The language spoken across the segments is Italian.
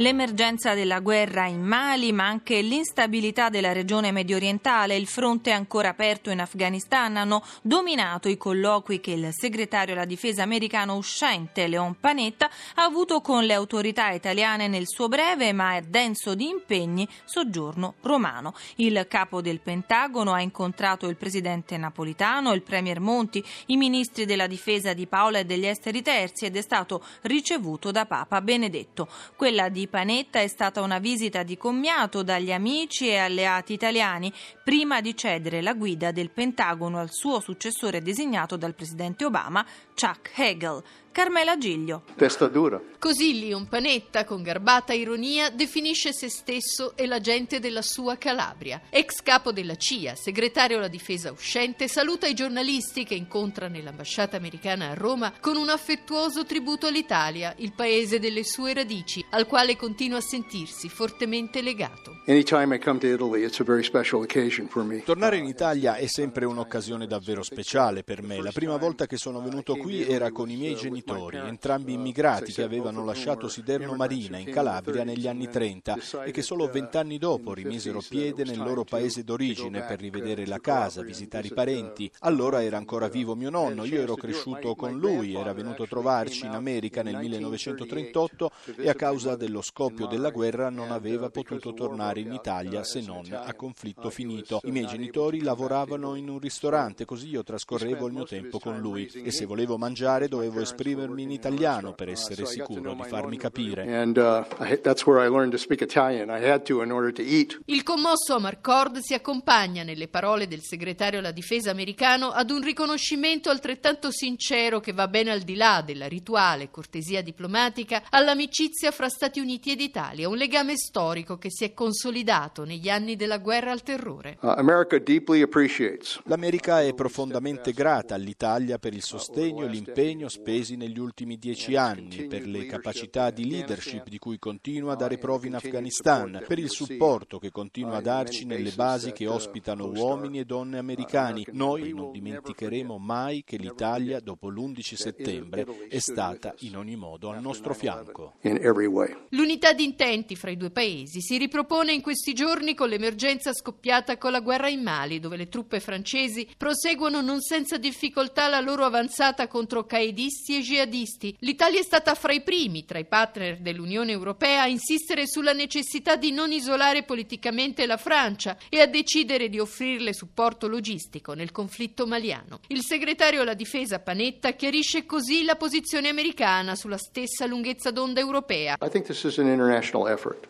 L'emergenza della guerra in Mali, ma anche l'instabilità della regione medio orientale e il fronte ancora aperto in Afghanistan hanno dominato i colloqui che il segretario alla difesa americano uscente Leon Panetta ha avuto con le autorità italiane nel suo breve ma denso di impegni soggiorno romano. Il capo del Pentagono ha incontrato il presidente Napolitano, il premier Monti, i ministri della difesa di Paola e degli esteri terzi ed è stato ricevuto da Papa Benedetto. Quella di Panetta è stata una visita di commiato dagli amici e alleati italiani prima di cedere la guida del Pentagono al suo successore designato dal presidente Obama, Chuck Hagel. Carmela Giglio. Testa dura. Così Leon Panetta, con garbata ironia, definisce se stesso e la gente della sua Calabria. Ex capo della CIA, segretario alla difesa uscente, saluta i giornalisti che incontra nell'ambasciata americana a Roma con un affettuoso tributo all'Italia, il paese delle sue radici, al quale continua a sentirsi fortemente legato. Tornare in Italia è sempre un'occasione davvero speciale per me. La prima volta che sono venuto qui era con i miei genitori entrambi immigrati che avevano lasciato Siderno Marina in Calabria negli anni 30 e che solo vent'anni dopo rimisero piede nel loro paese d'origine per rivedere la casa, visitare i parenti. Allora era ancora vivo mio nonno, io ero cresciuto con lui, era venuto a trovarci in America nel 1938 e a causa dello scoppio della guerra non aveva potuto tornare in Italia se non a conflitto finito. I miei genitori lavoravano in un ristorante, così io trascorrevo il mio tempo con lui. e se volevo mangiare dovevo esprimermi in italiano per essere sicuro di farmi capire. Uh, Il commosso Amarcord si accompagna nelle parole del segretario alla difesa americano ad un riconoscimento altrettanto sincero che va ben al di là della rituale cortesia diplomatica all'amicizia fra Stati Uniti ed Italia, un legame storico che si è consolidato negli anni della guerra al terrore. Uh, L'America è profondamente grata all'Italia per il sostegno e l'impegno spesi negli ultimi dieci anni, per le capacità di leadership di cui continua a dare prove in Afghanistan, per il supporto che continua a darci nelle basi che ospitano uomini e donne americani. Noi non dimenticheremo mai che l'Italia, dopo l'11 settembre, è stata in ogni modo al nostro fianco. L'unità di intenti fra i due paesi si ripropone in questi giorni con l'emergenza scoppiata con la guerra in Mali, dove le truppe francesi proseguono non senza difficoltà la loro avanzata contro caedisti e jihadisti. L'Italia è stata fra i primi, tra i partner dell'Unione Europea, a insistere sulla necessità di non isolare politicamente la Francia e a decidere di offrirle supporto logistico nel conflitto maliano. Il segretario alla difesa Panetta chiarisce così la posizione americana sulla stessa lunghezza d'onda europea.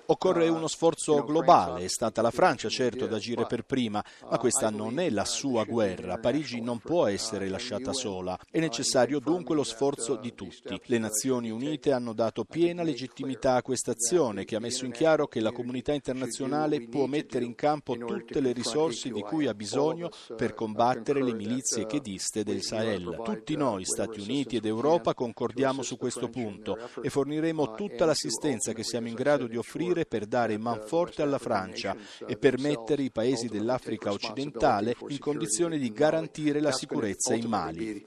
Occorre uno sforzo globale, è stata la Francia certo ad agire per prima, ma questa non è la sua guerra. Parigi non può essere lasciata sola. È necessario dunque lo sforzo sforzo di tutti. Le Nazioni Unite hanno dato piena legittimità a questa azione che ha messo in chiaro che la comunità internazionale può mettere in campo tutte le risorse di cui ha bisogno per combattere le milizie chediste del Sahel. Tutti noi, Stati Uniti ed Europa, concordiamo su questo punto e forniremo tutta l'assistenza che siamo in grado di offrire per dare manforte alla Francia e permettere i paesi dell'Africa occidentale in condizione di garantire la sicurezza in Mali.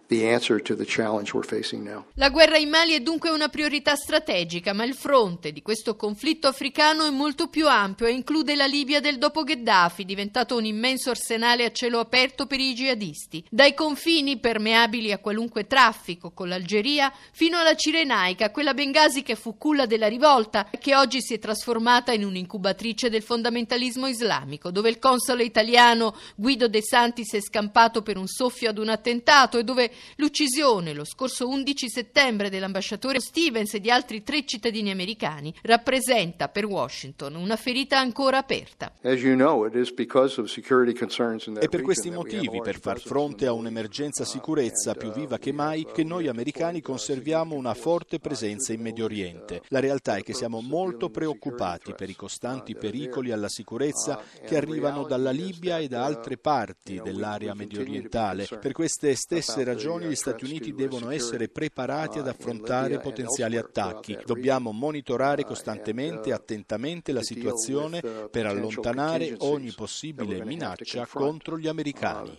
La guerra in Mali è dunque una priorità strategica, ma il fronte di questo conflitto africano è molto più ampio e include la Libia del dopo Gheddafi, diventato un immenso arsenale a cielo aperto per i jihadisti, dai confini permeabili a qualunque traffico con l'Algeria fino alla Cirenaica, quella Bengasi che fu culla della rivolta e che oggi si è trasformata in un'incubatrice del fondamentalismo islamico, dove il console italiano Guido De Santis è scampato per un soffio ad un attentato e dove l'uccisione lo scorso 11 11 settembre dell'ambasciatore Stevens e di altri tre cittadini americani rappresenta per Washington una ferita ancora aperta. È per questi motivi, per far fronte a un'emergenza sicurezza più viva che mai, che noi americani conserviamo una forte presenza in Medio Oriente. La realtà è che siamo molto preoccupati per i costanti pericoli alla sicurezza che arrivano dalla Libia e da altre parti dell'area medio orientale. Per queste stesse ragioni gli Stati Uniti devono essere preparati preparati ad affrontare potenziali attacchi. Dobbiamo monitorare costantemente e attentamente la situazione per allontanare ogni possibile minaccia contro gli americani.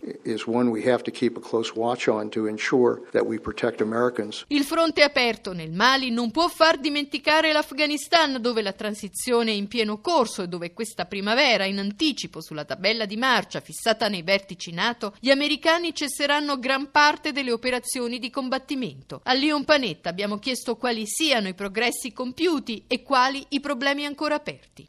Il fronte aperto nel Mali non può far dimenticare l'Afghanistan, dove la transizione è in pieno corso e dove questa primavera, in anticipo sulla tabella di marcia fissata nei vertici NATO, gli americani cesseranno gran parte delle operazioni di combattimento. A Leon Panetta abbiamo chiesto quali siano i progressi compiuti e quali i problemi ancora aperti.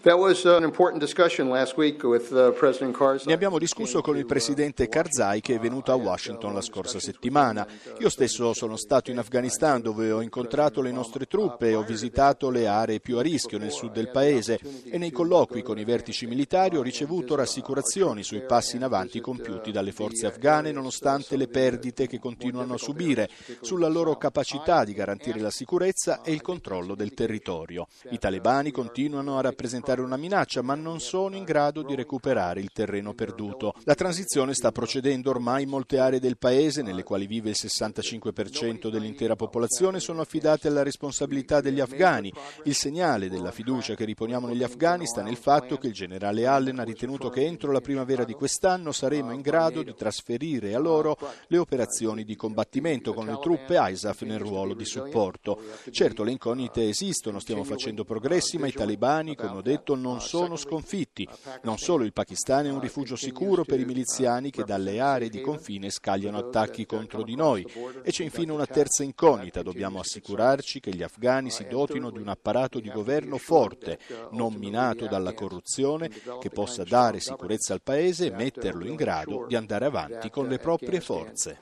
Ne abbiamo discusso con il presidente Karzai che è venuto a Washington la scorsa settimana. Io stesso sono stato in Afghanistan dove ho incontrato le nostre truppe e ho visitato le aree più a rischio nel sud del paese e nei colloqui con i vertici militari ho ricevuto rassicurazioni sui passi in avanti compiuti dalle forze afghane nonostante le perdite che continuano a subire, sulla loro capacità di garantire la sicurezza e il controllo del territorio. I talebani continuano a rappresentare una minaccia ma non sono in grado di recuperare il terreno perduto. La transizione sta procedendo ormai in molte aree del paese nelle quali vive il 65% dell'intera popolazione sono affidate alla responsabilità degli afghani. Il segnale della fiducia che riponiamo negli afghani sta nel fatto che il generale Allen ha ritenuto che entro la primavera di quest'anno saremo in grado di trasferire a loro le operazioni di combattimento con le truppe ISAF nel ruolo di supporto. Certo, le incognite esistono, stiamo facendo progressi, ma i talebani, come ho detto, non sono sconfitti. Non solo il Pakistan è un rifugio sicuro per i miliziani che dalle aree di confine scagliano attacchi contro di noi. E c'è infine una terza incognita, dobbiamo assicurarci che gli afghani si dotino di un apparato di governo forte, non minato dalla corruzione, che possa dare sicurezza al paese e metterlo in grado di andare avanti con le proprie forze.